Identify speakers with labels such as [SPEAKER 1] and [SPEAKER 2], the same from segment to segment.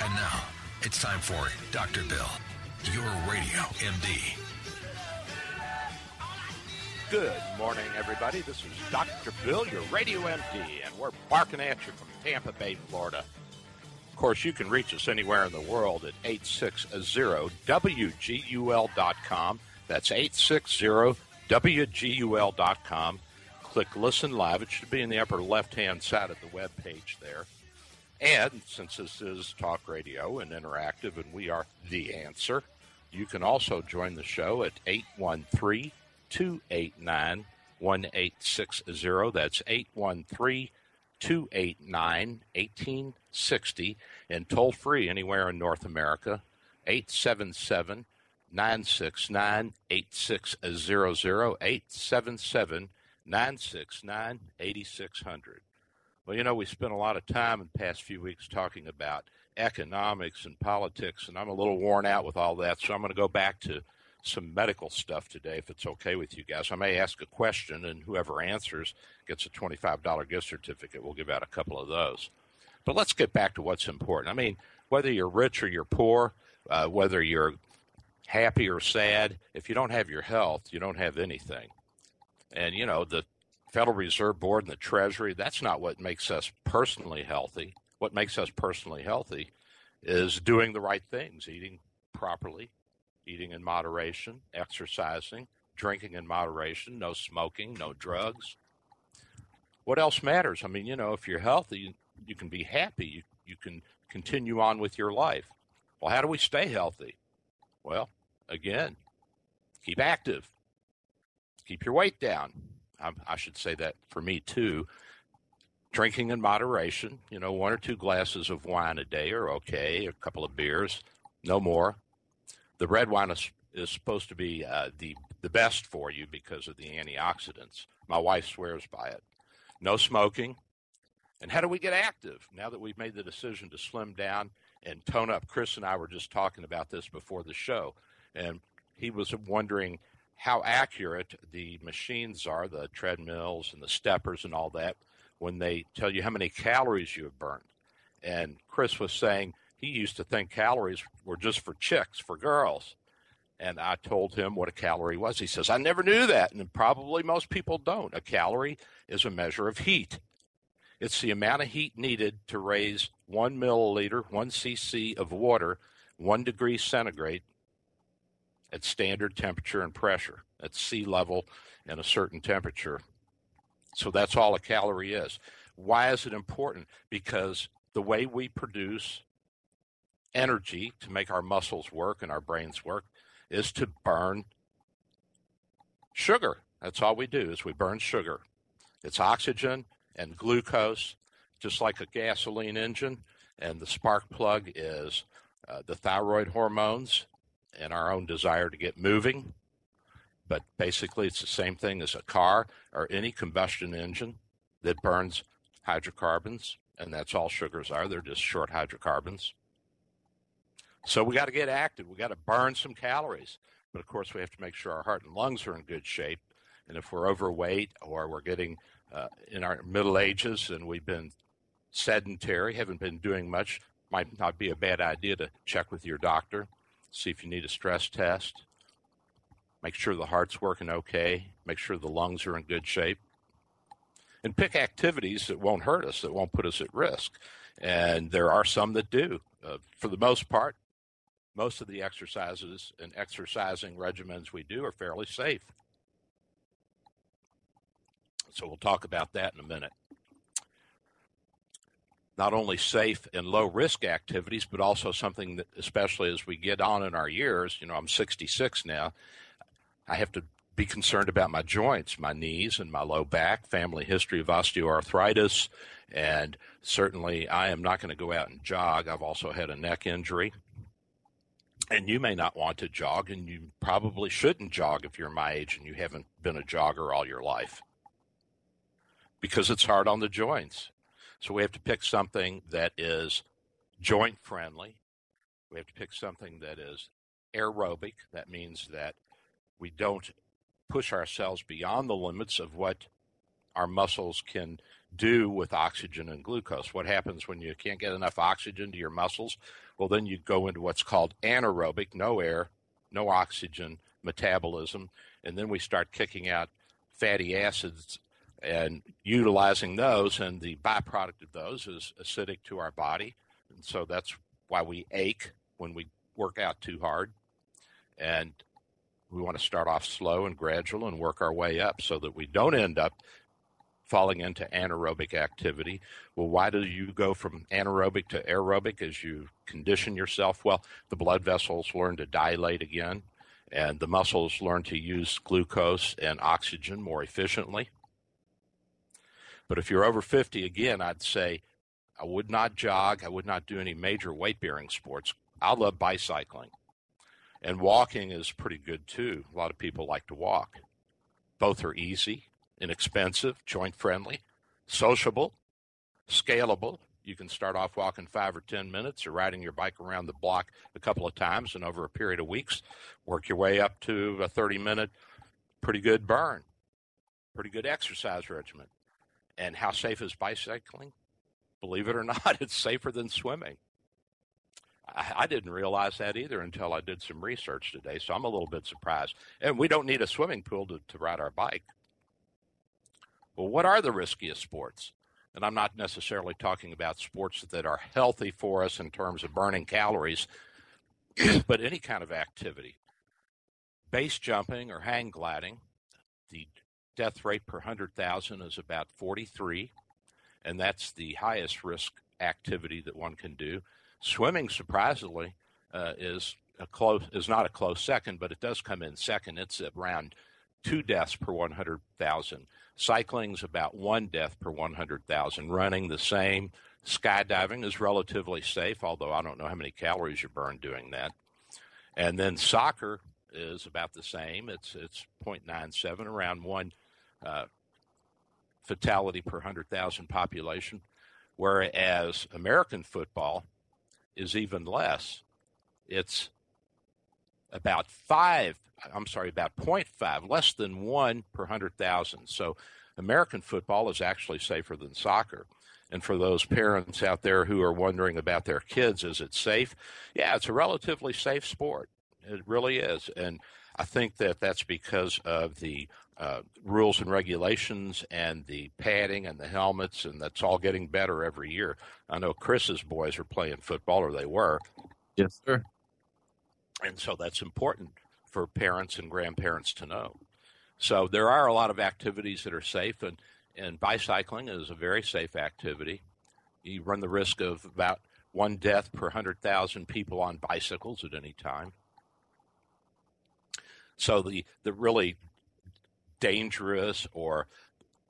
[SPEAKER 1] And now it's time for Dr. Bill, your radio MD.
[SPEAKER 2] Good morning, everybody. This is Dr. Bill, your radio MD, and we're barking at you from Tampa Bay, Florida. Of course, you can reach us anywhere in the world at 860-WGUL.com. That's 860-WGUL.com. Click Listen Live. It should be in the upper left-hand side of the web page there. And since this is talk radio and interactive, and we are the answer, you can also join the show at 813 289 1860. That's 813 289 1860. And toll free anywhere in North America, 877 969 8600. 877 969 8600. Well, you know, we spent a lot of time in the past few weeks talking about economics and politics, and I'm a little worn out with all that, so I'm going to go back to some medical stuff today, if it's okay with you guys. I may ask a question, and whoever answers gets a $25 gift certificate. We'll give out a couple of those. But let's get back to what's important. I mean, whether you're rich or you're poor, uh, whether you're happy or sad, if you don't have your health, you don't have anything. And, you know, the Federal Reserve Board and the Treasury, that's not what makes us personally healthy. What makes us personally healthy is doing the right things, eating properly, eating in moderation, exercising, drinking in moderation, no smoking, no drugs. What else matters? I mean, you know, if you're healthy, you, you can be happy, you, you can continue on with your life. Well, how do we stay healthy? Well, again, keep active, keep your weight down, I, should say that for me too. Drinking in moderation, you know, one or two glasses of wine a day are okay, a couple of beers, no more. The red wine is, is supposed to be uh, the, the best for you because of the antioxidants. My wife swears by it. No smoking. And how do we get active now that we've made the decision to slim down and tone up? Chris and I were just talking about this before the show, and he was wondering how accurate the machines are, the treadmills and the steppers and all that, when they tell you how many calories you have burned. And Chris was saying he used to think calories were just for chicks, for girls. And I told him what a calorie was. He says, I never knew that. And probably most people don't. A calorie is a measure of heat. It's the amount of heat needed to raise one milliliter, one cc of water, one degree centigrade at standard temperature and pressure at sea level and a certain temperature. So that's all a calorie is. Why is it important? Because the way we produce energy to make our muscles work and our brains work is to burn sugar. That's all we do is we burn sugar. It's oxygen and glucose, just like a gasoline engine. And the spark plug is uh, the thyroid hormones and our own desire to get moving. But basically, it's the same thing as a car or any combustion engine that burns hydrocarbons, and that's all sugars are. They're just short hydrocarbons. So we got to get active. We got to burn some calories. But of course, we have to make sure our heart and lungs are in good shape. And if we're overweight or we're getting uh, in our middle ages and we've been sedentary, haven't been doing much, might not be a bad idea to check with your doctor see if you need a stress test, make sure the heart's working okay, make sure the lungs are in good shape. and pick activities that won't hurt us, that won't put us at risk. And there are some that do. Uh, for the most part, most of the exercises and exercising regimens we do are fairly safe. So we'll talk about that in a minute. Not only safe and low risk activities, but also something that, especially as we get on in our years, you know, I'm 66 now, I have to be concerned about my joints, my knees, and my low back, family history of osteoarthritis, and certainly I am not going to go out and jog. I've also had a neck injury. And you may not want to jog, and you probably shouldn't jog if you're my age and you haven't been a jogger all your life because it's hard on the joints. So we have to pick something that is joint friendly. We have to pick something that is aerobic. That means that we don't push ourselves beyond the limits of what our muscles can do with oxygen and glucose. What happens when you can't get enough oxygen to your muscles? Well, then you go into what's called anaerobic, no air, no oxygen metabolism, and then we start kicking out fatty acids and utilizing those, and the byproduct of those is acidic to our body. And so that's why we ache when we work out too hard. And we want to start off slow and gradual and work our way up so that we don't end up falling into anaerobic activity. Well, why do you go from anaerobic to aerobic as you condition yourself? Well, the blood vessels learn to dilate again, and the muscles learn to use glucose and oxygen more efficiently. But if you're over 50, again, I'd say I would not jog. I would not do any major weight bearing sports. I love bicycling. And walking is pretty good too. A lot of people like to walk. Both are easy, inexpensive, joint friendly, sociable, scalable. You can start off walking five or 10 minutes or riding your bike around the block a couple of times and over a period of weeks, work your way up to a 30 minute, pretty good burn, pretty good exercise regimen. And how safe is bicycling? Believe it or not, it's safer than swimming. I, I didn't realize that either until I did some research today, so I'm a little bit surprised. And we don't need a swimming pool to, to ride our bike. Well, what are the riskiest sports? And I'm not necessarily talking about sports that are healthy for us in terms of burning calories, but any kind of activity. Base jumping or hang gliding, the death rate per 100,000 is about 43, and that's the highest risk activity that one can do. Swimming, surprisingly, uh, is a close is not a close second, but it does come in second. It's around two deaths per 100,000. Cycling is about one death per 100,000. Running the same. Skydiving is relatively safe, although I don't know how many calories you burn doing that. And then soccer is about the same. It's it's 0.97, around one uh, fatality per 100,000 population, whereas American football is even less. It's about five, I'm sorry, about 0.5, less than one per 100,000. So American football is actually safer than soccer. And for those parents out there who are wondering about their kids, is it safe? Yeah, it's a relatively safe sport. It really is. And I think that that's because of the uh, rules and regulations and the padding and the helmets, and that's all getting better every year. I know Chris's boys are playing football, or they were.
[SPEAKER 3] Yes, sir.
[SPEAKER 2] And so that's important for parents and grandparents to know. So there are a lot of activities that are safe, and, and bicycling is a very safe activity. You run the risk of about one death per 100,000 people on bicycles at any time. So the, the really dangerous or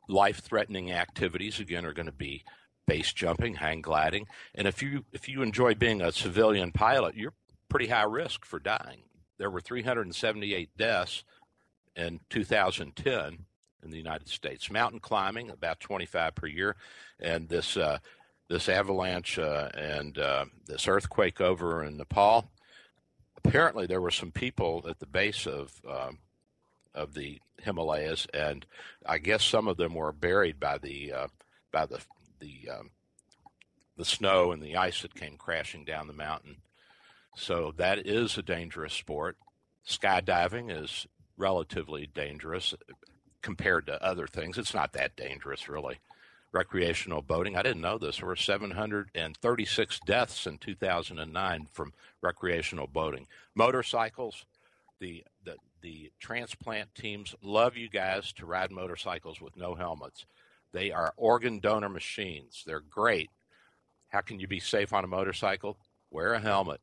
[SPEAKER 2] life threatening activities again are going to be base jumping, hang gliding, and if you if you enjoy being a civilian pilot, you're pretty high risk for dying. There were 378 deaths in 2010 in the United States. Mountain climbing about 25 per year, and this uh, this avalanche uh, and uh, this earthquake over in Nepal. Apparently, there were some people at the base of um, of the Himalayas, and I guess some of them were buried by the uh, by the the um, the snow and the ice that came crashing down the mountain. So that is a dangerous sport. Skydiving is relatively dangerous. compared to other things. It's not that dangerous, really. Recreational boating. I didn't know this. There were 736 deaths in 2009 from recreational boating. Motorcycles. The, the the transplant teams love you guys to ride motorcycles with no helmets. They are organ donor machines. They're great. How can you be safe on a motorcycle? Wear a helmet.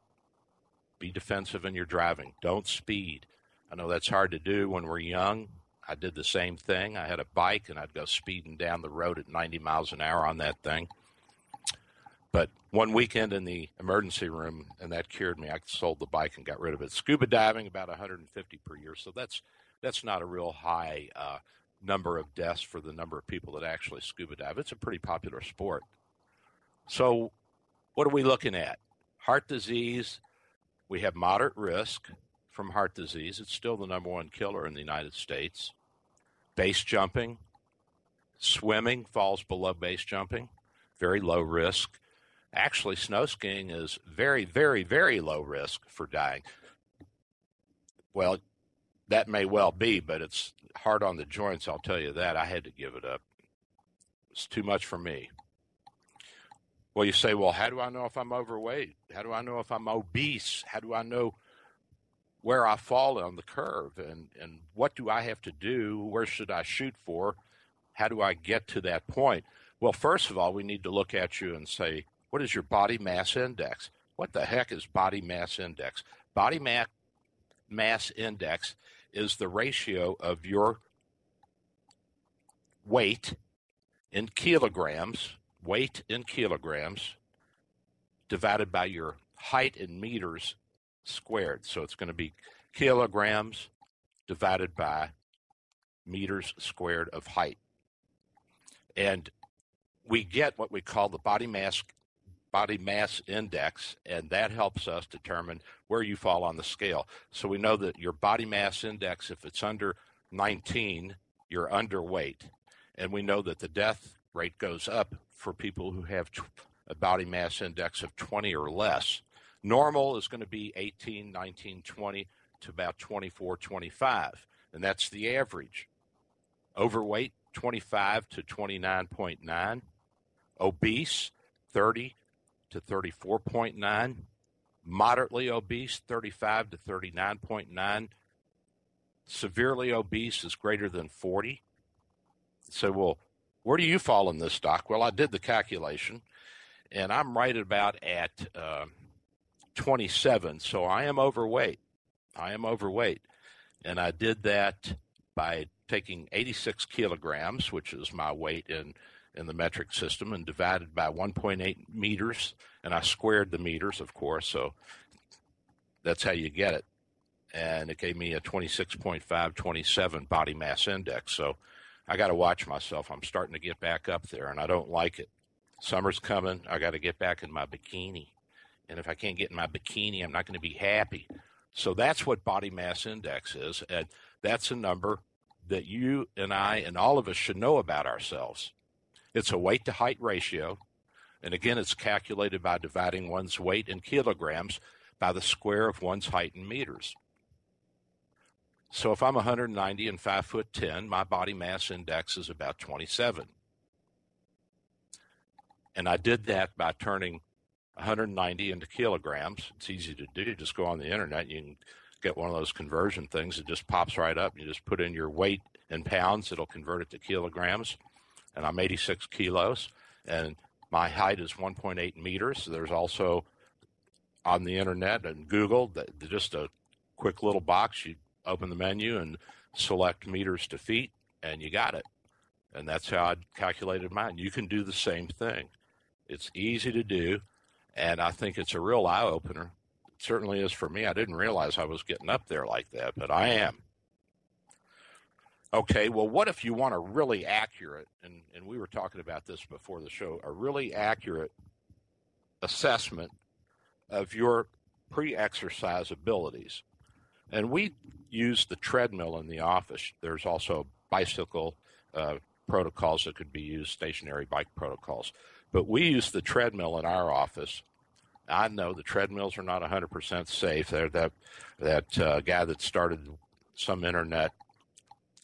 [SPEAKER 2] Be defensive in your driving. Don't speed. I know that's hard to do when we're young. I did the same thing. I had a bike and I'd go speeding down the road at 90 miles an hour on that thing. But one weekend in the emergency room, and that cured me. I sold the bike and got rid of it. Scuba diving, about 150 per year. So that's that's not a real high uh, number of deaths for the number of people that actually scuba dive. It's a pretty popular sport. So, what are we looking at? Heart disease. We have moderate risk from heart disease. It's still the number one killer in the United States. Base jumping, swimming falls below base jumping, very low risk. Actually, snow skiing is very, very, very low risk for dying. Well, that may well be, but it's hard on the joints, I'll tell you that. I had to give it up. It's too much for me. Well, you say, well, how do I know if I'm overweight? How do I know if I'm obese? How do I know where I fall on the curve? And, and what do I have to do? Where should I shoot for? How do I get to that point? Well, first of all, we need to look at you and say, what is your body mass index? What the heck is body mass index? Body mass mass index is the ratio of your weight in kilograms, weight in kilograms, divided by your height in meters squared. So it's going to be kilograms divided by meters squared of height. And we get what we call the body mass body mass index, and that helps us determine where you fall on the scale. So we know that your body mass index, if it's under 19, you're underweight. And we know that the death rate goes up for people who have a body mass index of 20 or less. Normal is going to be 18, 19, 20 to about 24, 25. And that's the average. Overweight, 25 to 29.9. Obese, 30 to 34.9, moderately obese 35 to 39.9, severely obese is greater than 40. So, well, where do you fall in this, doc? Well, I did the calculation, and I'm right about at uh, 27. So I am overweight. I am overweight, and I did that by taking 86 kilograms, which is my weight in in the metric system and divided by 1.8 meters. And I squared the meters, of course. So that's how you get it. And it gave me a 26.5, 27 body mass index. So I got to watch myself. I'm starting to get back up there, and I don't like it. Summer's coming. I got to get back in my bikini. And if I can't get in my bikini, I'm not going to be happy. So that's what body mass index is. And that's a number that you and I and all of us should know about ourselves. It's a weight to height ratio. And again, it's calculated by dividing one's weight in kilograms by the square of one's height in meters. So if I'm 190 and 5 foot 10, my body mass index is about 27. And I did that by turning 190 into kilograms. It's easy to do. Just go on the internet. And you can get one of those conversion things. It just pops right up. You just put in your weight in pounds. It'll convert it to kilograms and I'm 86 kilos, and my height is 1.8 meters. There's also on the internet and Google just a quick little box. You open the menu and select meters to feet, and you got it. And that's how I calculated mine. You can do the same thing. It's easy to do, and I think it's a real eye opener. Certainly is for me. I didn't realize I was getting up there like that, but I am. Okay, well, what if you want a really accurate, and, and we were talking about this before the show, a really accurate assessment of your pre exercise abilities? And we use the treadmill in the office. There's also bicycle uh, protocols that could be used, stationary bike protocols. But we use the treadmill in our office. I know the treadmills are not 100% safe. They're that, that uh, guy that started some internet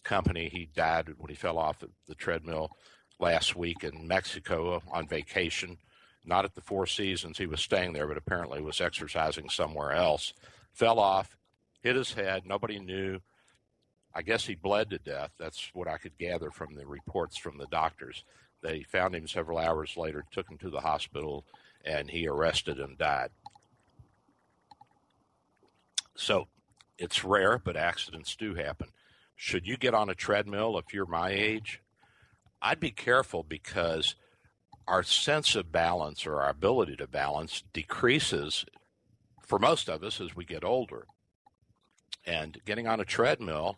[SPEAKER 2] company. He died when he fell off the treadmill last week in Mexico on vacation. Not at the Four Seasons. He was staying there, but apparently was exercising somewhere else. Fell off, hit his head. Nobody knew. I guess he bled to death. That's what I could gather from the reports from the doctors. They found him several hours later, took him to the hospital, and he arrested and died. So it's rare, but accidents do happen. Should you get on a treadmill if you're my age? I'd be careful because our sense of balance or our ability to balance decreases for most of us as we get older. And getting on a treadmill,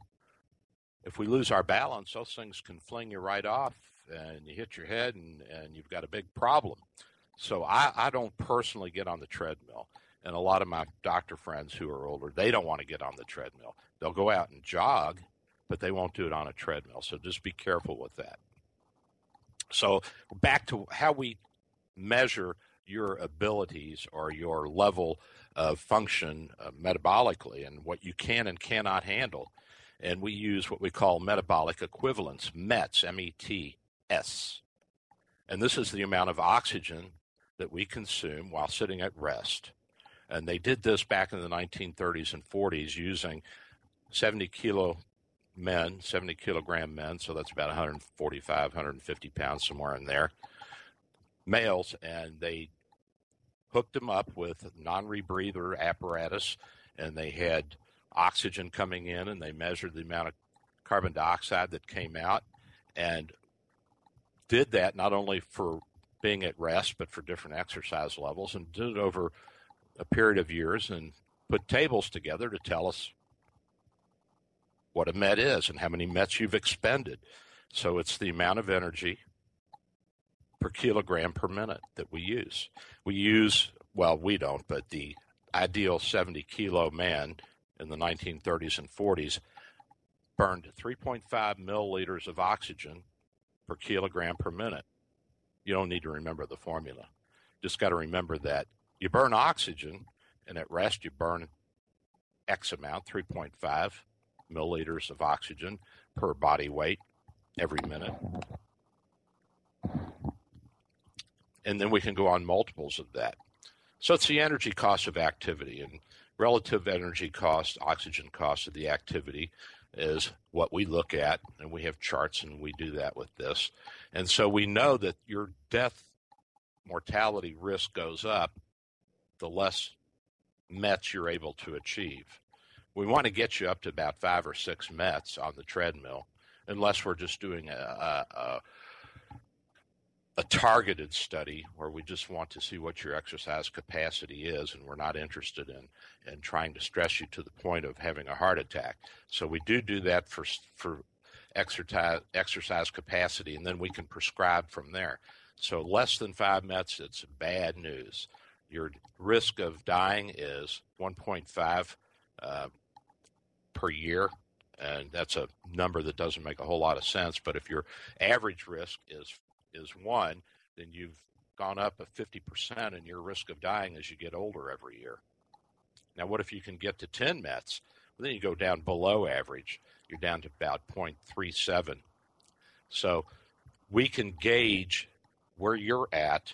[SPEAKER 2] if we lose our balance, those things can fling you right off and you hit your head and, and you've got a big problem. So I, I don't personally get on the treadmill. And a lot of my doctor friends who are older, they don't want to get on the treadmill. They'll go out and jog, but they won't do it on a treadmill. So just be careful with that. So back to how we measure your abilities or your level of function uh, metabolically and what you can and cannot handle. And we use what we call metabolic equivalence, METS, M E T S. And this is the amount of oxygen that we consume while sitting at rest. And they did this back in the 1930s and 40s using 70 kilo men, 70 kilogram men, so that's about 145, 150 pounds, somewhere in there, males, and they hooked them up with non rebreather apparatus, and they had oxygen coming in, and they measured the amount of carbon dioxide that came out, and did that not only for being at rest, but for different exercise levels, and did it over a period of years and put tables together to tell us what a met is and how many mets you've expended. So it's the amount of energy per kilogram per minute that we use. We use, well, we don't, but the ideal 70 kilo man in the 1930s and 40s burned 3.5 milliliters of oxygen per kilogram per minute. You don't need to remember the formula. Just got to remember that you burn oxygen, and at rest you burn X amount, 3.5 milliliters of oxygen per body weight every minute. And then we can go on multiples of that. So it's the energy cost of activity and relative energy cost, oxygen cost of the activity is what we look at. And we have charts and we do that with this. And so we know that your death mortality risk goes up the less METs you're able to achieve we want to get you up to about five or six METs on the treadmill, unless we're just doing a, a, a, a targeted study where we just want to see what your exercise capacity is, and we're not interested in in trying to stress you to the point of having a heart attack. So we do do that for for exercise exercise capacity, and then we can prescribe from there. So less than five METs, it's bad news. Your risk of dying is 1.5 uh, per year, and that's a number that doesn't make a whole lot of sense. But if your average risk is is one, then you've gone up a fifty percent in your risk of dying as you get older every year. Now, what if you can get to ten METs? Well, then you go down below average. You're down to about 0.37. So we can gauge where you're at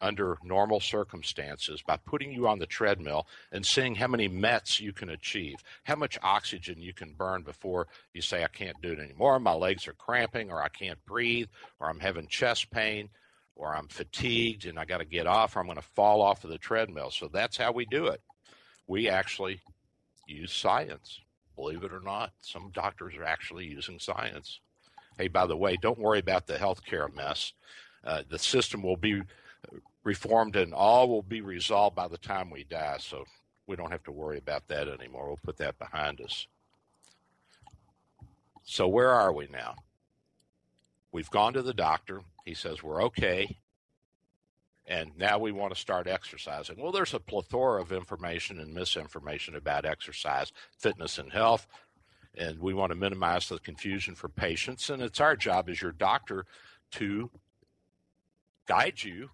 [SPEAKER 2] under normal circumstances by putting you on the treadmill and seeing how many METs you can achieve, how much oxygen you can burn before you say, I can't do it anymore. My legs are cramping, or I can't breathe, or I'm having chest pain, or I'm fatigued and I got to get off, or I'm going to fall off of the treadmill. So that's how we do it. We actually use science. Believe it or not, some doctors are actually using science. Hey, by the way, don't worry about the healthcare mess. Uh, the system will be reformed and all will be resolved by the time we die. So we don't have to worry about that anymore. We'll put that behind us. So where are we now? We've gone to the doctor. He says we're okay. And now we want to start exercising. Well, there's a plethora of information and misinformation about exercise, fitness, and health. And we want to minimize the confusion for patients. And it's our job as your doctor to guide you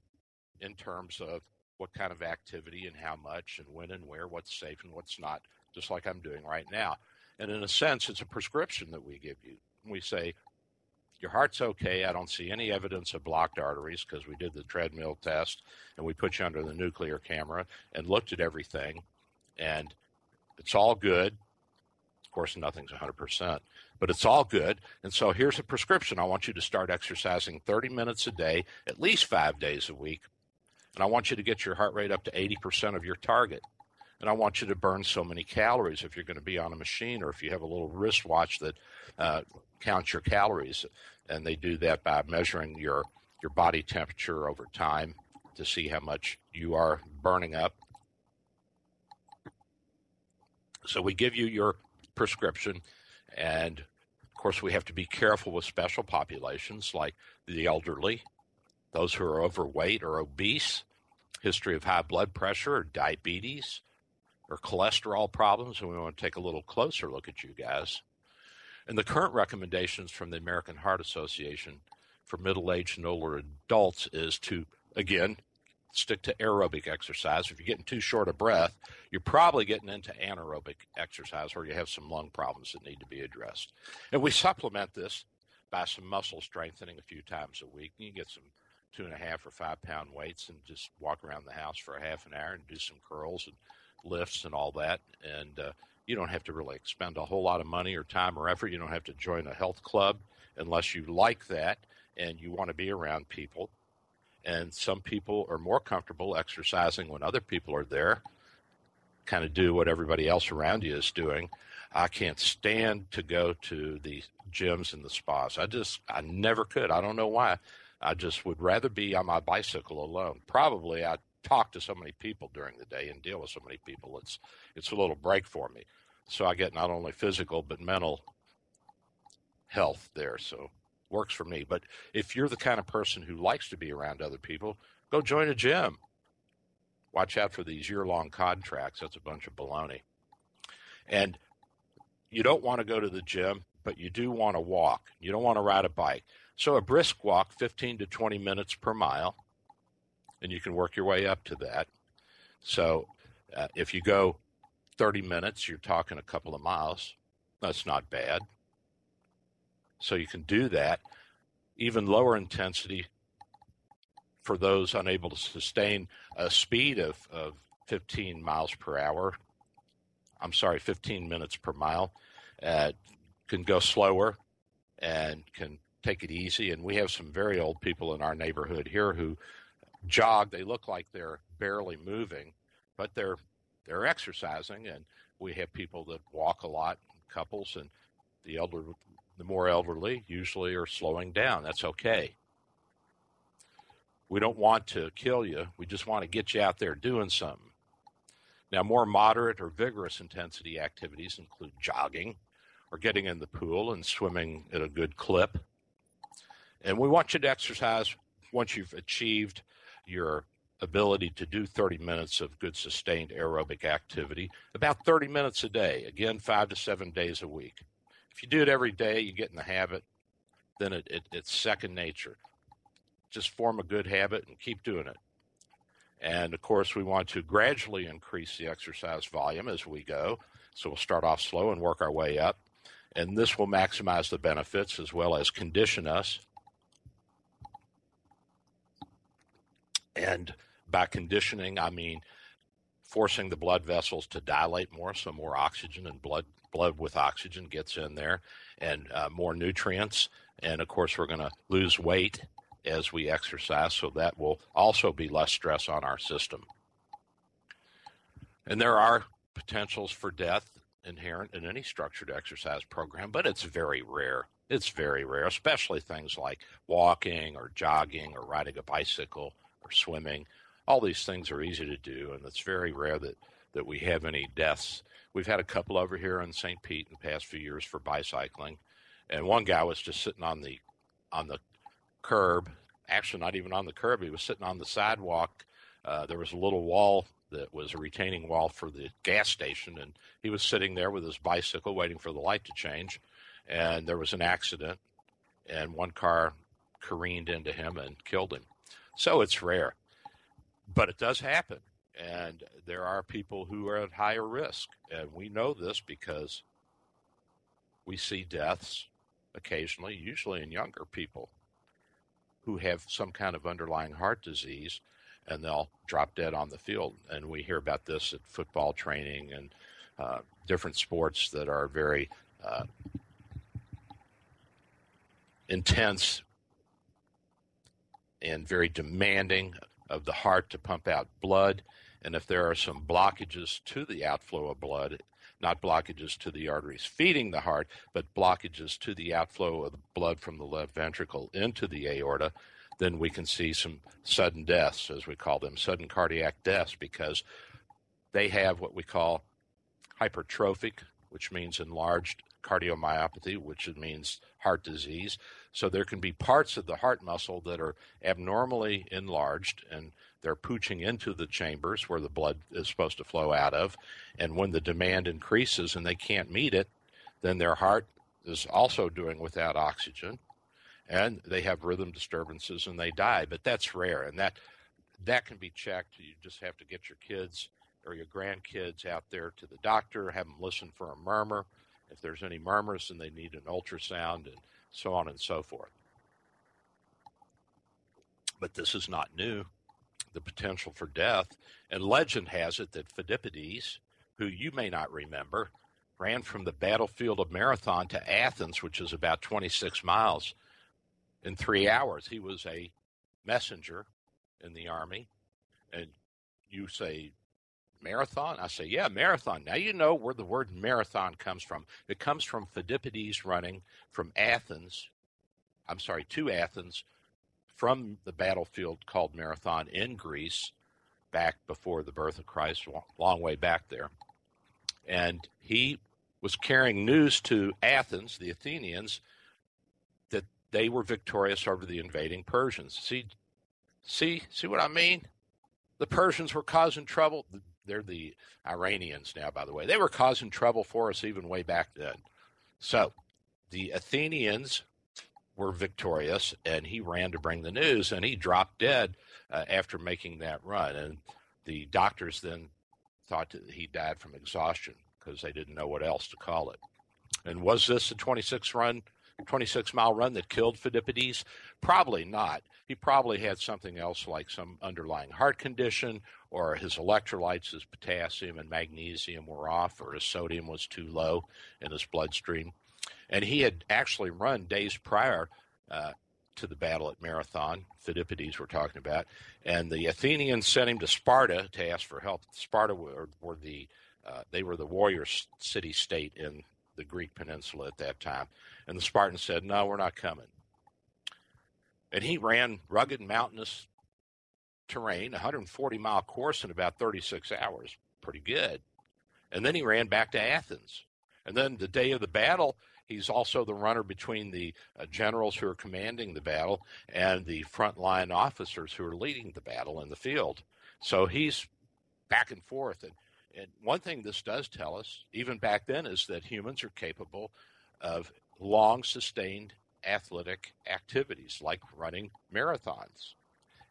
[SPEAKER 2] in terms of what kind of activity and how much and when and where, what's safe and what's not, just like I'm doing right now. And in a sense, it's a prescription that we give you. We say, your heart's okay. I don't see any evidence of blocked arteries because we did the treadmill test and we put you under the nuclear camera and looked at everything. And it's all good. Of course, nothing's 100%, but it's all good. And so here's a prescription. I want you to start exercising 30 minutes a day, at least five days a week. And I want you to get your heart rate up to 80% of your target. And I want you to burn so many calories if you're going to be on a machine or if you have a little wristwatch that uh, counts your calories. And they do that by measuring your, your body temperature over time to see how much you are burning up. So we give you your prescription, and of course, we have to be careful with special populations like the elderly, those who are overweight or obese, history of high blood pressure or diabetes or cholesterol problems, and we want to take a little closer look at you guys. And the current recommendations from the American Heart Association for middle aged and older adults is to, again, stick to aerobic exercise. If you're getting too short of breath, you're probably getting into anaerobic exercise where you have some lung problems that need to be addressed. And we supplement this by some muscle strengthening a few times a week. You get some two and a half or five pound weights and just walk around the house for a half an hour and do some curls and lifts and all that. And uh, you don't have to really expend a whole lot of money or time or effort. You don't have to join a health club unless you like that and you want to be around people. And some people are more comfortable exercising when other people are there, kind of do what everybody else around you is doing. I can't stand to go to the gyms and the spas. I just, I never could. I don't know why. I just would rather be on my bicycle alone. Probably I talk to so many people during the day and deal with so many people. It's it's a little break for me. So I get not only physical but mental health there. So works for me. But if you're the kind of person who likes to be around other people, go join a gym. Watch out for these year long contracts. That's a bunch of baloney. And you don't want to go to the gym, but you do want to walk. You don't want to ride a bike. So a brisk walk, 15 to 20 minutes per mile, and you can work your way up to that. So uh, if you go 30 minutes, you're talking a couple of miles. That's not bad. So you can do that. Even lower intensity for those unable to sustain a speed of, of 15 miles per hour. I'm sorry, 15 minutes per mile. Uh, can go slower and can take it easy. And we have some very old people in our neighborhood here who jog. They look like they're barely moving, but they're they're exercising. And we have people that walk a lot, couples, and the elder, the more elderly, usually are slowing down. That's okay. We don't want to kill you. We just want to get you out there doing something. Now, more moderate or vigorous intensity activities include jogging or getting in the pool and swimming at a good clip. And we want you to exercise once you've achieved your ability to do 30 minutes of good sustained aerobic activity, about 30 minutes a day, again, five to seven days a week. If you do it every day, you get in the habit, then it, it, it's second nature. Just form a good habit and keep doing it. And of course, we want to gradually increase the exercise volume as we go. So we'll start off slow and work our way up. And this will maximize the benefits as well as condition us And by conditioning, I mean forcing the blood vessels to dilate more, so more oxygen and blood blood with oxygen gets in there, and uh, more nutrients. And of course, we're going to lose weight as we exercise, so that will also be less stress on our system. And there are potentials for death inherent in any structured exercise program, but it's very rare. It's very rare, especially things like walking or jogging or riding a bicycle or swimming. All these things are easy to do, and it's very rare that, that we have any deaths. We've had a couple over here in St. Pete in the past few years for bicycling, and one guy was just sitting on the on the curb. Actually, not even on the curb. He was sitting on the sidewalk. Uh, there was a little wall that was a retaining wall for the gas station, and he was sitting there with his bicycle waiting for the light to change. And there was an accident, and one car careened into him and killed him. So it's rare, but it does happen. And there are people who are at higher risk. And we know this because we see deaths occasionally, usually in younger people who have some kind of underlying heart disease and they'll drop dead on the field. And we hear about this at football training and uh, different sports that are very uh, intense and very demanding of the heart to pump out blood. And if there are some blockages to the outflow of blood, not blockages to the arteries feeding the heart, but blockages to the outflow of the blood from the left ventricle into the aorta, then we can see some sudden deaths, as we call them, sudden cardiac deaths, because they have what we call hypertrophic, which means enlarged cardiomyopathy, which means heart disease. So there can be parts of the heart muscle that are abnormally enlarged and they're pooching into the chambers where the blood is supposed to flow out of. And when the demand increases and they can't meet it, then their heart is also doing without oxygen and they have rhythm disturbances and they die. But that's rare and that that can be checked. You just have to get your kids or your grandkids out there to the doctor, have them listen for a murmur. If there's any murmurs, then they need an ultrasound and so on and so forth. But this is not new, the potential for death. And legend has it that Phidippides, who you may not remember, ran from the battlefield of Marathon to Athens, which is about 26 miles, in three hours. He was a messenger in the army. And you say, marathon? I say, yeah, marathon. Now you know where the word marathon comes from. It comes from Phidippides running from Athens, I'm sorry, to Athens from the battlefield called Marathon in Greece back before the birth of Christ, long way back there. And he was carrying news to Athens, the Athenians, that they were victorious over the invading Persians. See, see, see what I mean? The Persians were causing trouble they're the Iranians now, by the way. They were causing trouble for us even way back then. So the Athenians were victorious, and he ran to bring the news, and he dropped dead uh, after making that run. And the doctors then thought that he died from exhaustion because they didn't know what else to call it. And was this a 26 run 26 mile run that killed Phidippides? Probably not. He probably had something else like some underlying heart condition, or his electrolytes, his potassium and magnesium were off, or his sodium was too low in his bloodstream. And he had actually run days prior uh, to the battle at Marathon, Phidippides we're talking about, and the Athenians sent him to Sparta to ask for help. Sparta were, were the uh, they were the warrior city state in the Greek peninsula at that time. And the Spartans said, No, we're not coming. And he ran rugged, mountainous terrain, 140 mile course in about 36 hours. Pretty good. And then he ran back to Athens. And then the day of the battle, he's also the runner between the uh, generals who are commanding the battle and the frontline officers who are leading the battle in the field. So he's back and forth. And and one thing this does tell us, even back then, is that humans are capable of long sustained athletic activities like running marathons.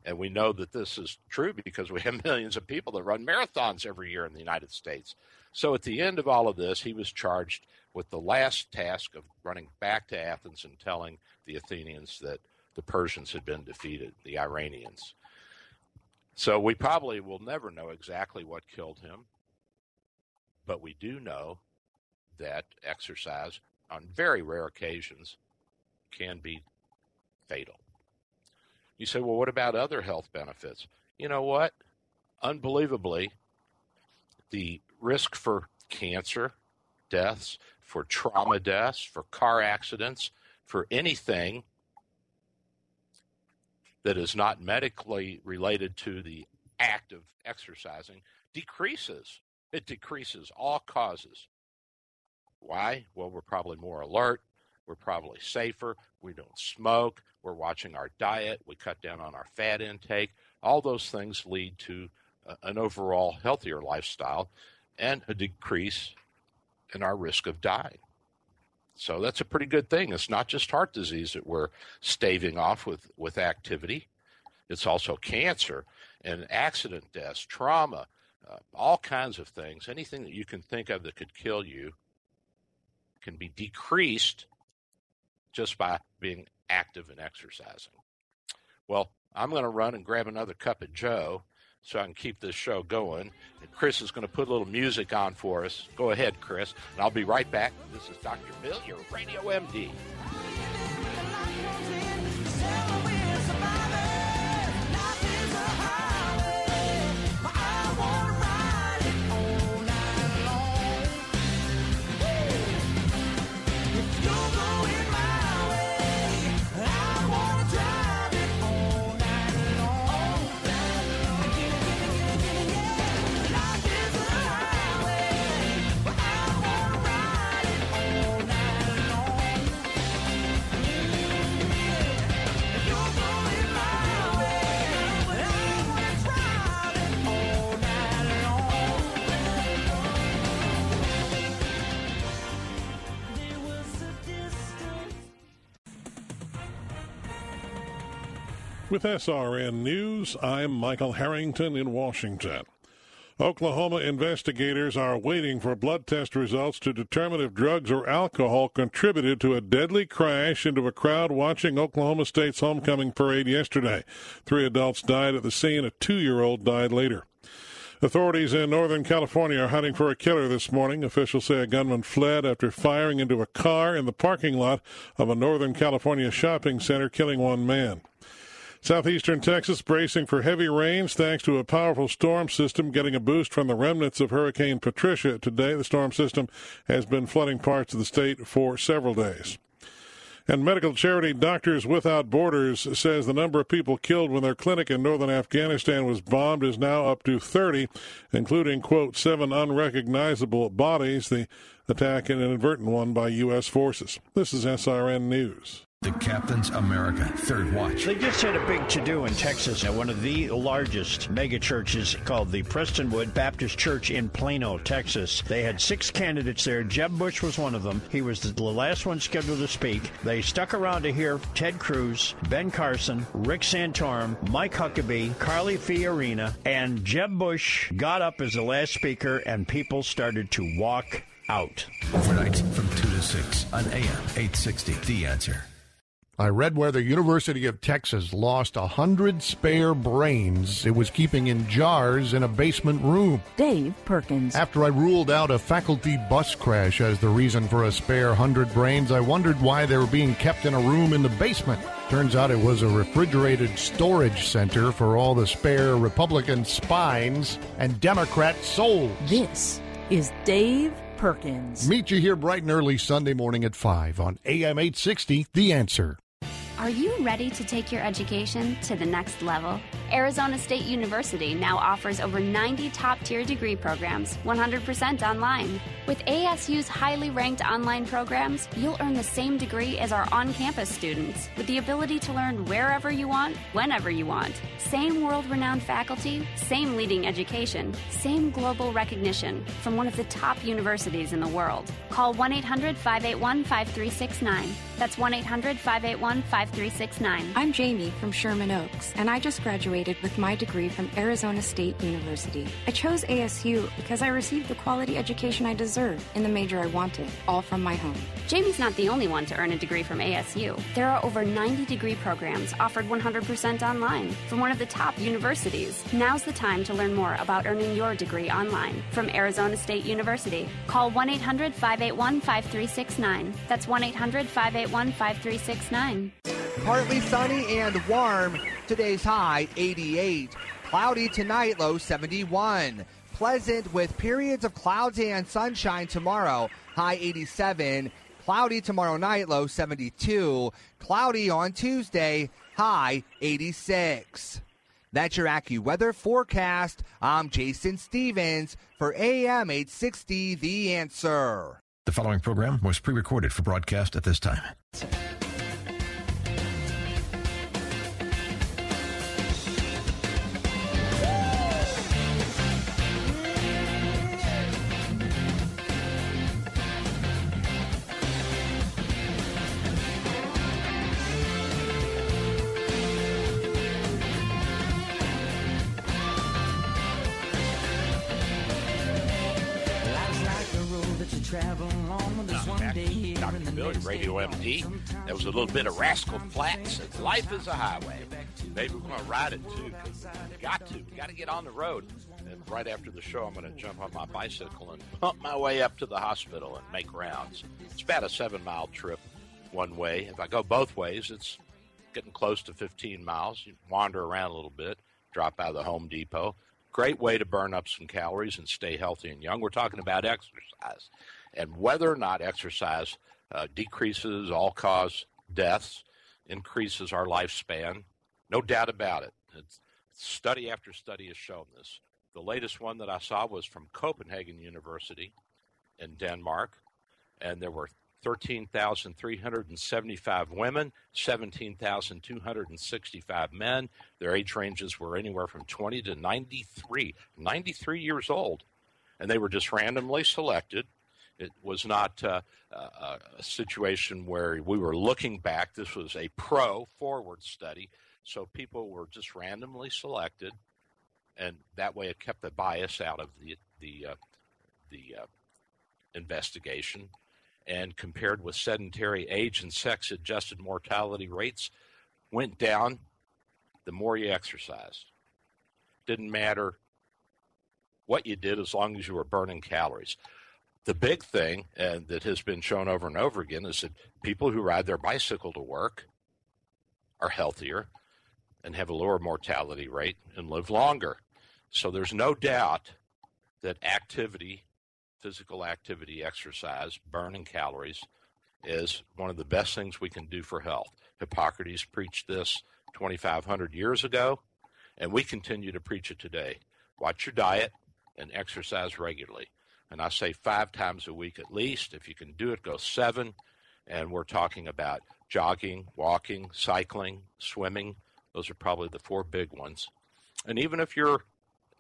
[SPEAKER 2] And we know that this is true because we have millions of people that run marathons every year in the United States. So at the end of all of this, he was charged with the last task of running back to Athens and telling the Athenians that the Persians had been defeated, the Iranians. So we probably will never know exactly what killed him. But we do know that exercise, on very rare occasions, can be fatal. You say, well, what about other health benefits? You know what? Unbelievably, the risk for cancer deaths, for trauma deaths, for car accidents, for anything that is not medically related to the act of exercising decreases it decreases all causes. Why? Well, we're probably more alert. We're probably safer. We don't smoke. We're watching our diet. We cut down on our fat intake. All those things lead to uh, an overall healthier lifestyle and a decrease in our risk of dying. So that's a pretty good thing. It's not just heart disease that we're staving off with, with activity, it's also cancer and accident deaths, trauma, uh, all kinds of things, anything that you can think of that could kill you can be decreased just by being active and exercising. Well, I'm going to run and grab another cup of Joe so I can keep this show going. And Chris is going to put a little music on for us. Go ahead, Chris. And I'll be right back. This is Dr. Bill, your Radio MD.
[SPEAKER 3] With SRN News, I'm Michael Harrington in Washington. Oklahoma investigators are waiting for blood test results to determine if drugs or alcohol contributed to a deadly crash into a crowd watching Oklahoma State's homecoming parade yesterday. Three adults died at the scene. A two year old died later. Authorities in Northern California are hunting for a killer this morning. Officials say a gunman fled after firing into a car in the parking lot of a Northern California shopping center, killing one man. Southeastern Texas bracing for heavy rains thanks to a powerful storm system getting a boost from the remnants of Hurricane Patricia today. The storm system has been flooding parts of the state for several days. And medical charity Doctors Without Borders says the number of people killed when their clinic in northern Afghanistan was bombed is now up to 30, including, quote, seven unrecognizable bodies. The attack, an inadvertent one by U.S. forces. This is SRN News.
[SPEAKER 1] The Captain's America Third Watch.
[SPEAKER 4] They just had a big to do in Texas at one of the largest mega churches called the Prestonwood Baptist Church in Plano, Texas. They had six candidates there. Jeb Bush was one of them. He was the last one scheduled to speak. They stuck around to hear Ted Cruz, Ben Carson, Rick Santorum, Mike Huckabee, Carly Fiorina, and Jeb Bush got up as the last speaker, and people started to walk out.
[SPEAKER 1] Overnight from 2 to 6 on AM 860. The answer.
[SPEAKER 5] I read where the University of Texas lost a hundred spare brains it was keeping in jars in a basement room.
[SPEAKER 6] Dave Perkins.
[SPEAKER 5] After I ruled out a faculty bus crash as the reason for a spare hundred brains, I wondered why they were being kept in a room in the basement. Turns out it was a refrigerated storage center for all the spare Republican spines and Democrat souls.
[SPEAKER 6] This is Dave Perkins.
[SPEAKER 5] Meet you here bright and early Sunday morning at 5 on AM 860, The Answer.
[SPEAKER 7] Are you ready to take your education to the next level? Arizona State University now offers over 90 top tier degree programs, 100% online. With ASU's highly ranked online programs, you'll earn the same degree as our on campus students, with the ability to learn wherever you want, whenever you want. Same world renowned faculty, same leading education, same global recognition from one of the top universities in the world. Call 1 800 581 5369. That's 1 800 581 5369.
[SPEAKER 8] I'm Jamie from Sherman Oaks, and I just graduated with my degree from Arizona State University. I chose ASU because I received the quality education I deserve in the major I wanted, all from my home.
[SPEAKER 7] Jamie's not the only one to earn a degree from ASU. There are over 90 degree programs offered 100% online from one of the top universities. Now's the time to learn more about earning your degree online from Arizona State University. Call 1 800 581 5369. That's 1 800 581 5369.
[SPEAKER 9] Partly sunny and warm. Today's high 88. Cloudy tonight, low 71. Pleasant with periods of clouds and sunshine tomorrow, high 87. Cloudy tomorrow night, low 72. Cloudy on Tuesday, high 86. That's your AccuWeather forecast. I'm Jason Stevens for AM 860 The Answer.
[SPEAKER 1] The following program was pre recorded for broadcast at this time.
[SPEAKER 2] MD. That was a little bit of Rascal Flatts. Life is a highway. Maybe we're going to ride it too. Got to. Got to get on the road. And right after the show, I'm going to jump on my bicycle and pump my way up to the hospital and make rounds. It's about a seven mile trip one way. If I go both ways, it's getting close to 15 miles. You wander around a little bit, drop out of the Home Depot. Great way to burn up some calories and stay healthy and young. We're talking about exercise and whether or not exercise uh, decreases all cause deaths, increases our lifespan. No doubt about it. It's, study after study has shown this. The latest one that I saw was from Copenhagen University in Denmark, and there were 13,375 women, 17,265 men. Their age ranges were anywhere from 20 to 93, 93 years old. And they were just randomly selected it was not uh, uh, a situation where we were looking back. This was a pro forward study. So people were just randomly selected, and that way it kept the bias out of the the uh, the uh, investigation. And compared with sedentary age and sex adjusted mortality rates went down the more you exercised. Didn't matter what you did as long as you were burning calories the big thing, and that has been shown over and over again, is that people who ride their bicycle to work are healthier and have a lower mortality rate and live longer. So there's no doubt that activity, physical activity, exercise, burning calories, is one of the best things we can do for health. Hippocrates preached this 2,500 years ago, and we continue to preach it today. Watch your diet and exercise regularly and I say five times a week at least. If you can do it, go seven. And we're talking about jogging, walking, cycling, swimming. Those are probably the four big ones. And even if you're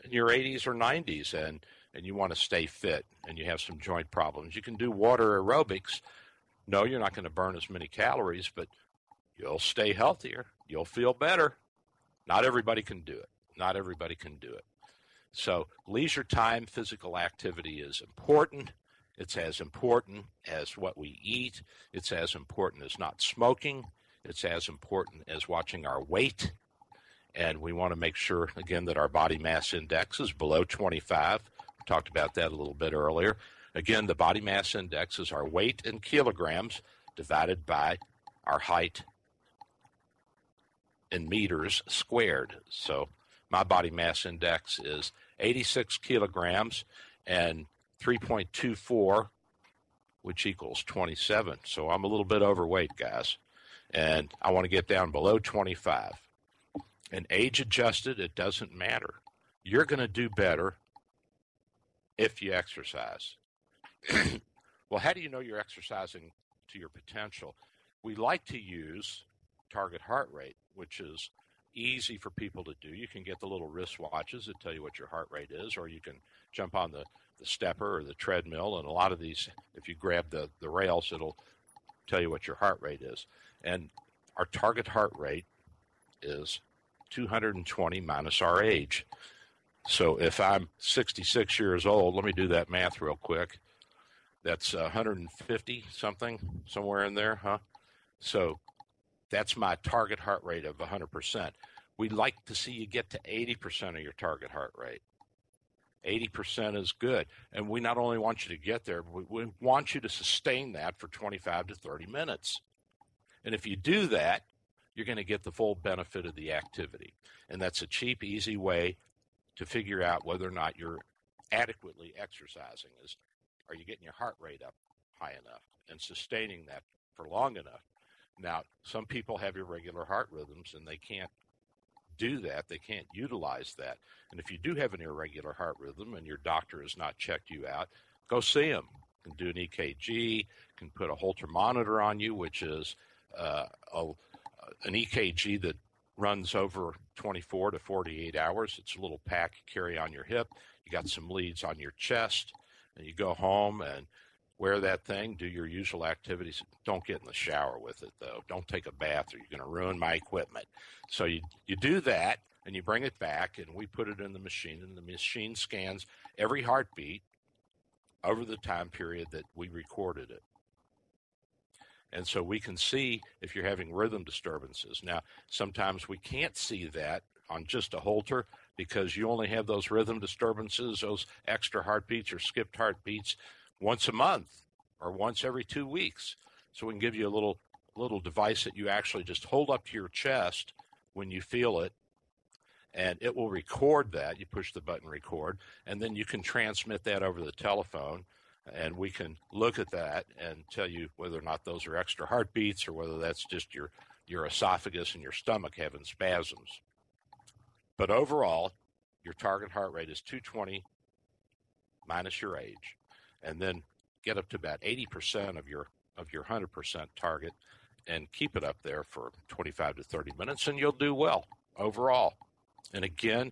[SPEAKER 2] in your 80s or 90s and, and you want to stay fit and you have some joint problems, you can do water aerobics. No, you're not going to burn as many calories, but you'll stay healthier. You'll feel better. Not everybody can do it. Not everybody can do it. So, leisure time, physical activity is important. It's as important as what we eat. It's as important as not smoking. It's as important as watching our weight. And we want to make sure, again, that our body mass index is below 25. We talked about that a little bit earlier. Again, the body mass index is our weight in kilograms divided by our height in meters squared. So my body mass index is 86 kilograms and 3.24, which equals 27. So I'm a little bit overweight, guys. And I want to get down below 25. And age adjusted, it doesn't matter. You're going to do better if you exercise. well, how do you know you're exercising to your potential? We like to use target heart rate, which is easy for people to do. You can get the little wristwatches that tell you what your heart rate is, or you can jump on the, the stepper or the treadmill. And a lot of these, if you grab the, the rails, it'll tell you what your heart rate is. And our target heart rate is 220 minus our age. So if I'm 66 years old, let me do that math real quick. That's 150 something, somewhere in there, huh? So that's my target heart rate of 100%. We'd like to see you get to 80% of your target heart rate. 80% is good. And we not only want you to get there, we, we want you to sustain that for 25 to 30 minutes. And if you do that, you're going to get the full benefit of the activity. And that's a cheap, easy way to figure out whether or not you're adequately exercising is are you getting your heart rate up high enough and sustaining that for long enough now, some people have irregular heart rhythms and they can't do that. They can't utilize that. And if you do have an irregular heart rhythm and your doctor has not checked you out, go see them. Can do an EKG, can put a Holter monitor on you, which is uh, a, an EKG that runs over 24 to 48 hours. It's a little pack you carry on your hip. You got some leads on your chest, and you go home and wear that thing, do your usual activities. Don't get in the shower with it, though. Don't take a bath or you're going to ruin my equipment. So you, you do that and you bring it back, and we put it in the machine, and the machine scans every heartbeat over the time period that we recorded it. And so we can see if you're having rhythm disturbances. Now, sometimes we can't see that on just a Holter because you only have those rhythm disturbances, those extra heartbeats or skipped heartbeats once a month or once every two weeks. So we can give you a little little device that you actually just hold up to your chest when you feel it and it will record that. You push the button record, and then you can transmit that over the telephone, and we can look at that and tell you whether or not those are extra heartbeats or whether that's just your your esophagus and your stomach having spasms. But overall, your target heart rate is 220 minus your age, and then get up to about 80% of your of your 100% target and keep it up there for 25 to 30 minutes and you'll do well overall. And again,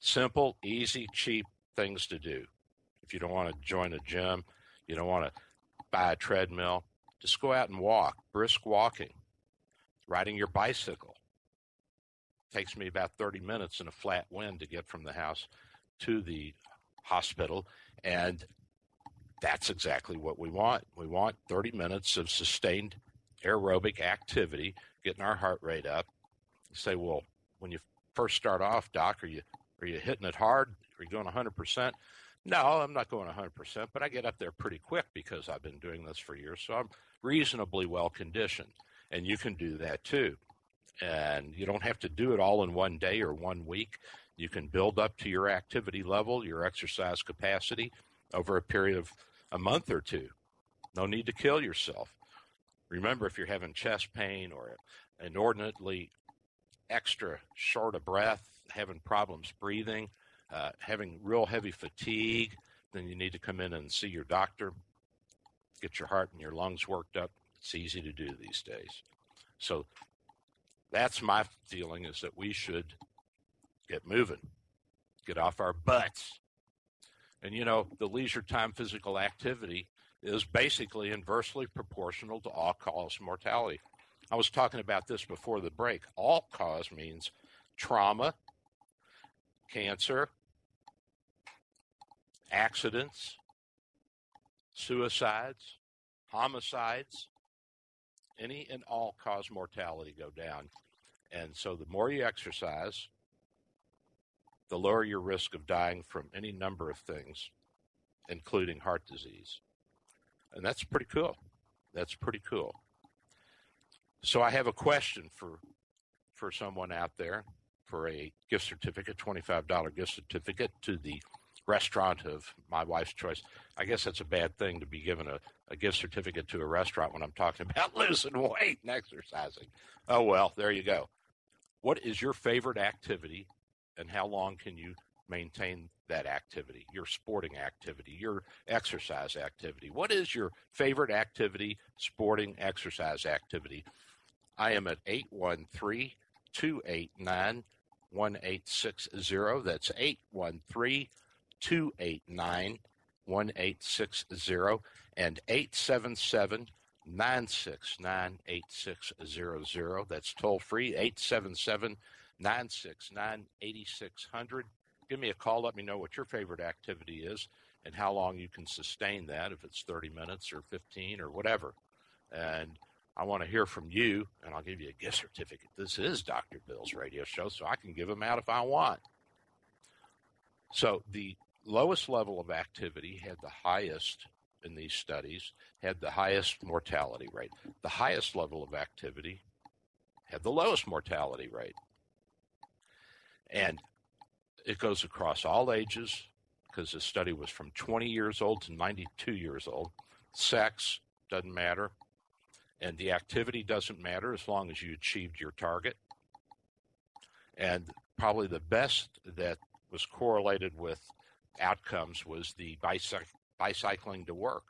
[SPEAKER 2] simple, easy, cheap things to do. If you don't want to join a gym, you don't want to buy a treadmill, just go out and walk, brisk walking, riding your bicycle. takes me about 30 minutes in a flat wind to get from the house to the hospital. And that's exactly what we want. We want 30 minutes of sustained aerobic activity, getting our heart rate up. You say, well, when you first start off, doc, are you are you hitting it hard? Are you going 100%? No, I'm not going 100%, but I get up there pretty quick because I've been doing this for years. So I'm reasonably well conditioned. And you can do that too. And you don't have to do it all in one day or one week. You can build up to your activity level, your exercise capacity over a period of a month or two. No need to kill yourself. Remember, if you're having chest pain or inordinately extra short of breath, having problems breathing, uh, having real heavy fatigue, then you need to come in and see your doctor, get your heart and your lungs worked up. It's easy to do these days. So that's my feeling is that we should get moving, get off our butts. And you know, the leisure time physical activity is basically inversely proportional to all cause mortality. I was talking about this before the break. All cause means trauma, cancer, accidents, suicides, homicides, any and all cause mortality go down. And so the more you exercise, the lower your risk of dying from any number of things, including heart disease. And that's pretty cool. That's pretty cool. So I have a question for for someone out there for a gift certificate, $25 gift certificate to the restaurant of my wife's choice. I guess that's a bad thing to be given a, a gift certificate to a restaurant when I'm talking about losing weight and exercising. Oh, well, there you go. What is your favorite activity and how long can you maintain that activity, your sporting activity, your exercise activity? What is your favorite activity, sporting exercise activity? I am at 813 289 1860. That's 813 289 1860 and 877 969 8600. That's toll free 877 969 8600. Give me a call. Let me know what your favorite activity is and how long you can sustain that, if it's 30 minutes or 15 or whatever. And I want to hear from you, and I'll give you a gift certificate. This is Dr. Bill's radio show, so I can give them out if I want. So the lowest level of activity had the highest in these studies, had the highest mortality rate. The highest level of activity had the lowest mortality rate. And it goes across all ages because the study was from 20 years old to 92 years old. Sex doesn't matter and the activity doesn't matter as long as you achieved your target. And probably the best that was correlated with outcomes was the bicyc- bicycling to work.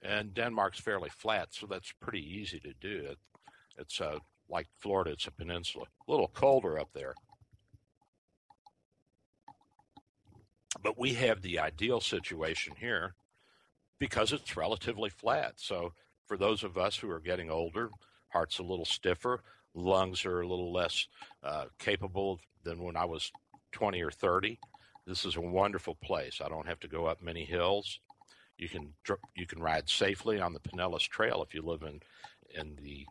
[SPEAKER 2] And Denmark's fairly flat, so that's pretty easy to do. It, it's uh, like Florida, it's a peninsula, a little colder up there. But we have the ideal situation here because it's relatively flat. So for those of us who are getting older, heart's a little stiffer, lungs are a little less uh, capable than when I was 20 or 30. This is a wonderful place. I don't have to go up many hills. You can you can ride safely on the Pinellas Trail if you live in in the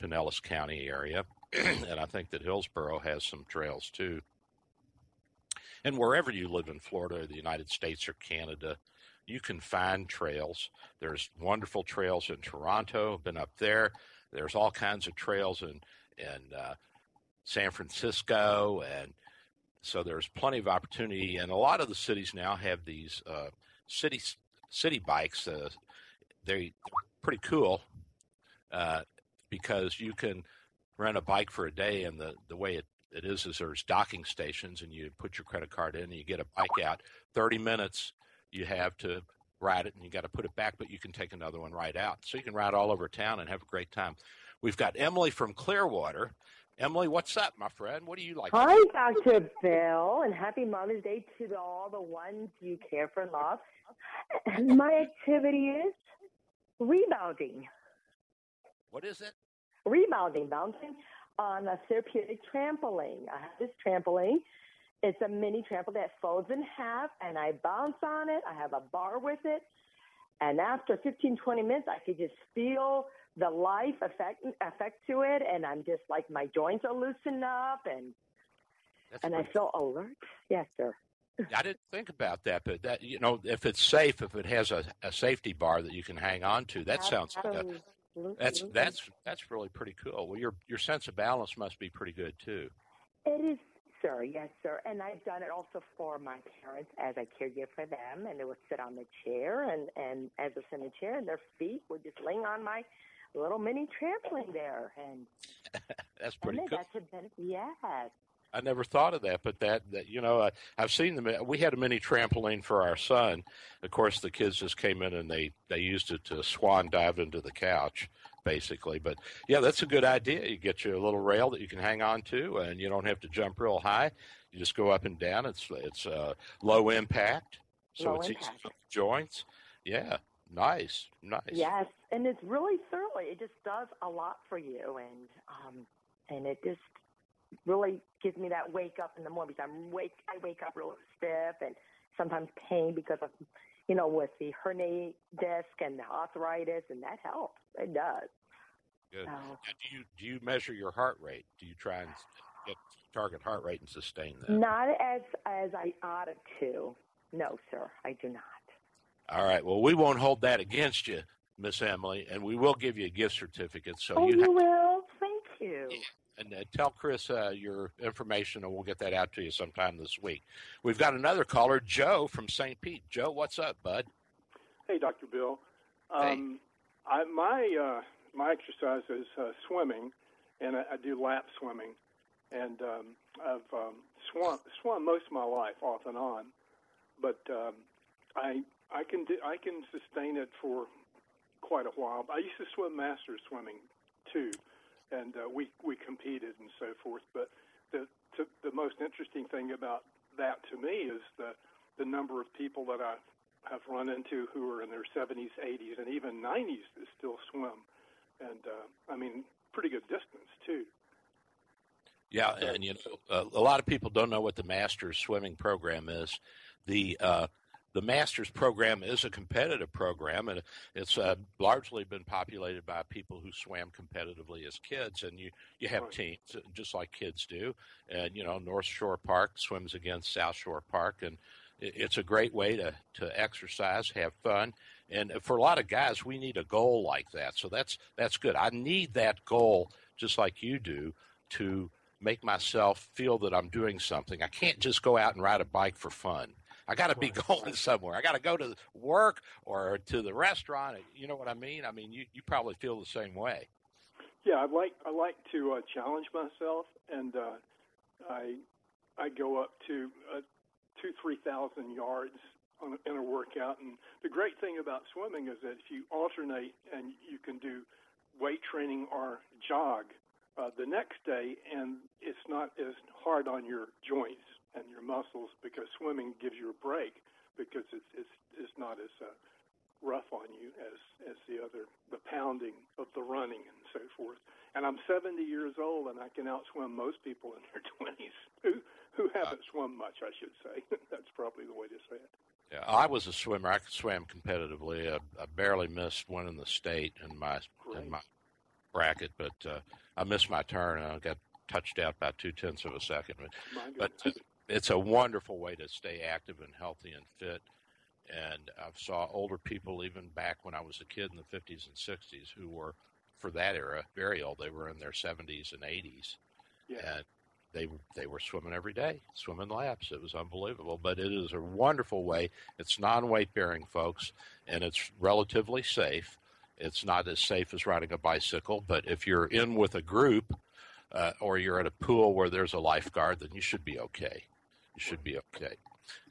[SPEAKER 2] Pinellas County area, and I think that Hillsborough has some trails too. And wherever you live in Florida, or the United States, or Canada, you can find trails. There's wonderful trails in Toronto. Been up there. There's all kinds of trails in in uh, San Francisco, and so there's plenty of opportunity. And a lot of the cities now have these uh, city city bikes. Uh, they're pretty cool uh, because you can rent a bike for a day, and the the way it it is is there's docking stations and you put your credit card in and you get a bike out. 30 minutes you have to ride it and you got to put it back but you can take another one right out. So you can ride all over town and have a great time. We've got emily from clearwater. Emily what's up my friend? What do you like
[SPEAKER 10] Hi, Dr. Bill, and happy Mother's Day to all the ones you care for and love. My activity is rebounding.
[SPEAKER 2] what is it?
[SPEAKER 10] Rebounding, bouncing on a therapeutic trampoline. I have this trampoline. It's a mini trampoline that folds in half, and I bounce on it. I have a bar with it. And after 15, 20 minutes, I could just feel the life effect, effect to it. And I'm just like, my joints are loosened up, and and I feel alert. Yes, sir.
[SPEAKER 2] I didn't think about that, but that you know, if it's safe, if it has a, a safety bar that you can hang on to, that sounds
[SPEAKER 10] Absolutely.
[SPEAKER 2] That's that's that's really pretty cool. Well, your your sense of balance must be pretty good too.
[SPEAKER 10] It is, sir. Yes, sir. And I've done it also for my parents as I caregiver for them, and they would sit on the chair, and and as they sit in the chair, and their feet would just laying on my little mini trampoline there, and
[SPEAKER 2] That's pretty
[SPEAKER 10] and
[SPEAKER 2] cool.
[SPEAKER 10] that's a benefit. Yes.
[SPEAKER 2] I never thought of that, but that, that you know, uh, I've seen them. We had a mini trampoline for our son. Of course, the kids just came in and they they used it to swan dive into the couch, basically. But yeah, that's a good idea. You get you a little rail that you can hang on to, and you don't have to jump real high. You just go up and down. It's it's uh, low impact, so
[SPEAKER 10] Low
[SPEAKER 2] it's
[SPEAKER 10] impact.
[SPEAKER 2] easy for joints. Yeah, nice, nice.
[SPEAKER 10] Yes, and it's really thoroughly. It just does a lot for you, and um, and it just really gives me that wake up in the morning because I'm wake I wake up real stiff and sometimes pain because of you know with the herniated disc and the arthritis, and that helps. It does.
[SPEAKER 2] Good. Now, do you do you measure your heart rate? Do you try and get target heart rate and sustain that?
[SPEAKER 10] Not as as I ought to. No, sir, I do not.
[SPEAKER 2] All right. Well, we won't hold that against you, Miss Emily, and we will give you a gift certificate. So
[SPEAKER 10] oh,
[SPEAKER 2] you
[SPEAKER 10] you will. Thank you.
[SPEAKER 2] And uh, tell Chris uh, your information, and we'll get that out to you sometime this week. We've got another caller, Joe from St. Pete. Joe, what's up, bud?
[SPEAKER 11] Hey, Dr. Bill. Um, I, my uh, my exercise is uh, swimming, and I, I do lap swimming, and um, I've um, swum swum most of my life off and on, but um, I I can do, I can sustain it for quite a while. I used to swim master swimming too, and uh, we we competed and so forth. But the to, the most interesting thing about that to me is the the number of people that I have run into who are in their 70s, 80s, and even 90s that still swim, and uh, I mean pretty good distance too.
[SPEAKER 2] Yeah, and you know, a lot of people don't know what the Masters swimming program is. The uh, the Masters program is a competitive program, and it's uh, largely been populated by people who swam competitively as kids. And you you have teams, uh, just like kids do. And you know, North Shore Park swims against South Shore Park, and it's a great way to to exercise, have fun. And for a lot of guys, we need a goal like that. So that's that's good. I need that goal, just like you do, to make myself feel that I'm doing something. I can't just go out and ride a bike for fun. I got to be going somewhere. I got to go to work or to the restaurant. You know what I mean? I mean, you, you probably feel the same way.
[SPEAKER 11] Yeah, I like I like to uh, challenge myself, and uh, I I go up to uh, two three thousand yards on, in a workout. And the great thing about swimming is that if you alternate and you can do weight training or jog uh, the next day, and it's not as hard on your joints and your muscles because swimming gives you a break because it's it's it's not as uh, rough on you as as the other the pounding of the running and so forth. And I'm 70 years old and I can outswim most people in their 20s who who haven't swum much, I should say. That's probably the way to say it.
[SPEAKER 2] Yeah, I was a swimmer. I swam competitively. I, I barely missed winning the state in my Great. in my bracket, but uh, I missed my turn and I got touched out by two tenths of a second. But, but it's a wonderful way to stay active and healthy and fit. And I saw older people even back when I was a kid in the 50s and 60s who were, for that era, very old. They were in their 70s and 80s,
[SPEAKER 11] yeah.
[SPEAKER 2] and they they were swimming every day, swimming laps. It was unbelievable. But it is a wonderful way. It's non-weight bearing, folks, and it's relatively safe. It's not as safe as riding a bicycle, but if you're in with a group uh, or you're at a pool where there's a lifeguard, then you should be okay. Should be okay.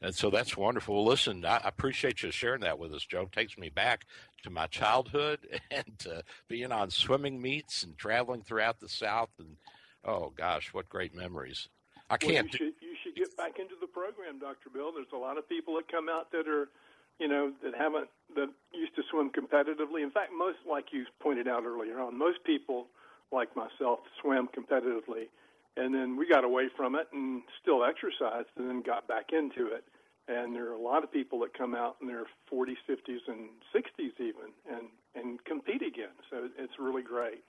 [SPEAKER 2] And so that's wonderful. Well, listen, I appreciate you sharing that with us, Joe. It takes me back to my childhood and uh, being on swimming meets and traveling throughout the South. And oh gosh, what great memories! I can't.
[SPEAKER 11] Well, you, should, you should get back into the program, Doctor Bill. There's a lot of people that come out that are, you know, that haven't that used to swim competitively. In fact, most, like you pointed out earlier on, most people like myself swim competitively and then we got away from it and still exercised and then got back into it. And there are a lot of people that come out in their 40s 50s and 60s even and and compete again. So it's really great.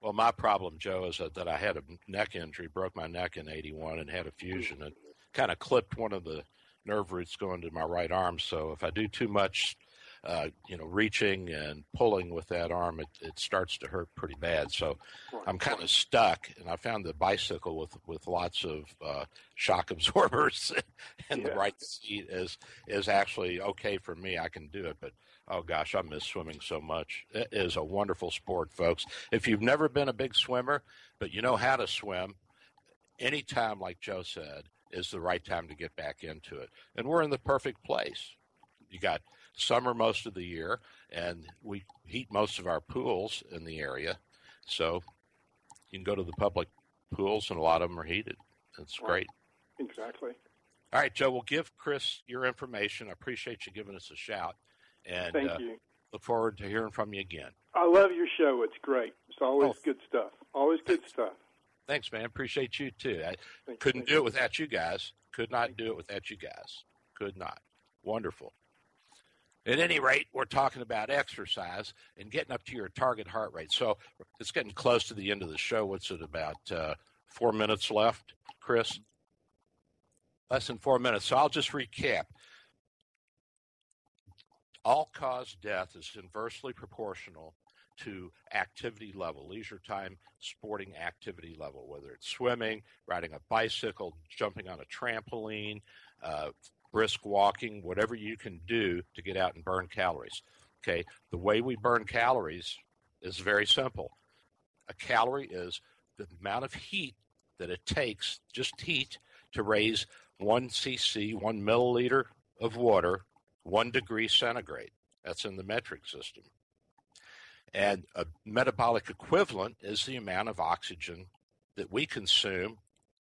[SPEAKER 2] Well my problem joe is that, that i had a neck injury broke my neck in 81 and had a fusion and kind of clipped one of the nerve roots going to my right arm. So if i do too much uh, you know, reaching and pulling with that arm, it, it starts to hurt pretty bad. So I'm kind of stuck, and I found the bicycle with with lots of uh, shock absorbers and yeah. the right seat is is actually okay for me. I can do it, but oh gosh, I miss swimming so much. It is a wonderful sport, folks. If you've never been a big swimmer, but you know how to swim, any time, like Joe said, is the right time to get back into it. And we're in the perfect place. You got summer most of the year, and we heat most of our pools in the area. So you can go to the public pools, and a lot of them are heated. It's great.
[SPEAKER 11] Exactly.
[SPEAKER 2] All right, Joe. We'll give Chris your information. I appreciate you giving us a shout. And
[SPEAKER 11] thank
[SPEAKER 2] uh,
[SPEAKER 11] you.
[SPEAKER 2] Look forward to hearing from you again.
[SPEAKER 11] I love your show. It's great. It's always oh. good stuff. Always good stuff.
[SPEAKER 2] Thanks, man. Appreciate you too. I Thank couldn't you. do it without you guys. Could not do it without you guys. Could not. Wonderful. At any rate, we're talking about exercise and getting up to your target heart rate. So it's getting close to the end of the show. What's it about? Uh, four minutes left, Chris? Less than four minutes. So I'll just recap. All cause death is inversely proportional to activity level, leisure time, sporting activity level, whether it's swimming, riding a bicycle, jumping on a trampoline, uh, brisk walking, whatever you can do to get out and burn calories. Okay, the way we burn calories is very simple. A calorie is the amount of heat that it takes, just heat, to raise one cc, one milliliter of water, one degree centigrade. That's in the metric system. And a metabolic equivalent is the amount of oxygen that we consume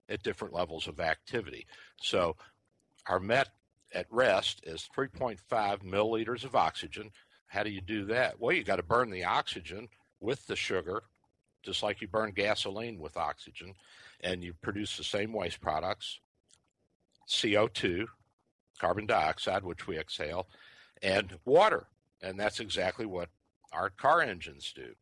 [SPEAKER 2] at different levels of activity. So our MET at rest is 3.5 milliliters of oxygen. How do you do that? Well, you got to burn the oxygen with the sugar, just like you burn gasoline with oxygen, and you produce the same waste products CO2, carbon dioxide, which we exhale, and water. And that's exactly what our car engines do.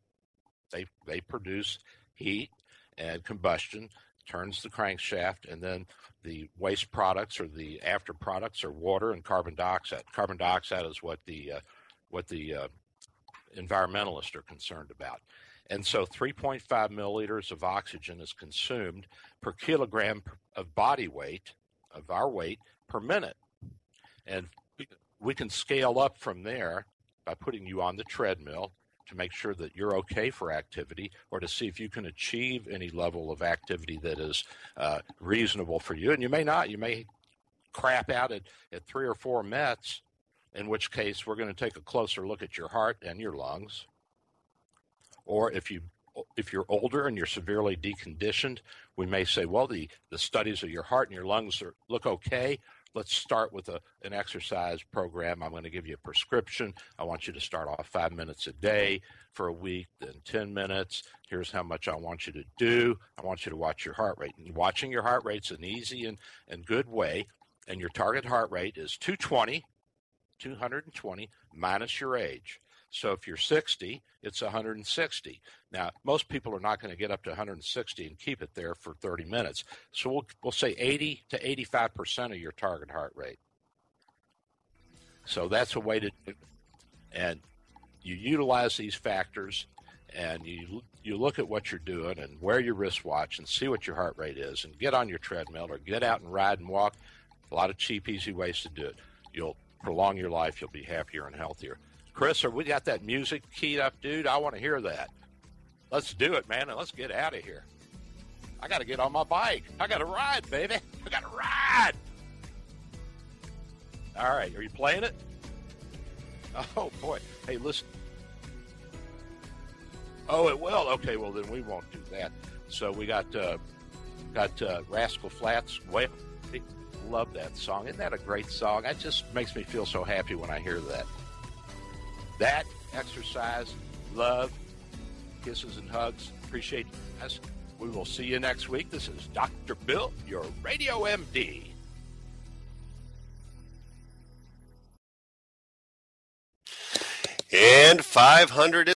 [SPEAKER 2] They, they produce heat and combustion turns the crankshaft, and then the waste products or the after products are water and carbon dioxide. Carbon dioxide is what the uh, what the uh, environmentalists are concerned about. And so 3.5 milliliters of oxygen is consumed per kilogram of body weight, of our weight, per minute. And we can scale up from there by putting you on the treadmill to make sure that you're okay for activity or to see if you can achieve any level of activity that is uh, reasonable for you. And you may not. You may crap out at, at three or four METs, in which case we're going to take a closer look at your heart and your lungs. Or if you if you're older and you're severely deconditioned, we may say, well, the, the studies of your heart and your lungs are, look okay let's start with a, an exercise program. I'm going to give you a prescription. I want you to start off five minutes a day for a week, then 10 minutes. Here's how much I want you to do. I want you to watch your heart rate. And watching your heart rate's an easy and, and good way and your target heart rate is 220, 220 minus your age. So if you're 60, it's 160. Now, most people are not going to get up to 160 and keep it there for 30 minutes. So we'll, we'll say 80 to 85% of your target heart rate. So that's a way to, and you utilize these factors and you you look at what you're doing and wear your wristwatch and see what your heart rate is and get on your treadmill or get out and ride and walk. A lot of cheap, easy ways to do it. You'll prolong your life. You'll be happier and healthier. Chris, are we got that music keyed up, dude? I want to hear that. Let's do it, man, and let's get out of here. I got to get on my bike. I got to ride, baby. I got to ride. All right, are you playing it? Oh boy. Hey, listen. Oh, it will. Okay, well then we won't do that. So we got uh, got uh, Rascal Flatts. Well, love that song. Isn't that a great song? That just makes me feel so happy when I hear that. That exercise, love, kisses and hugs. Appreciate you guys. We will see you next week. This is Dr. Bill, your Radio MD.
[SPEAKER 12] And 500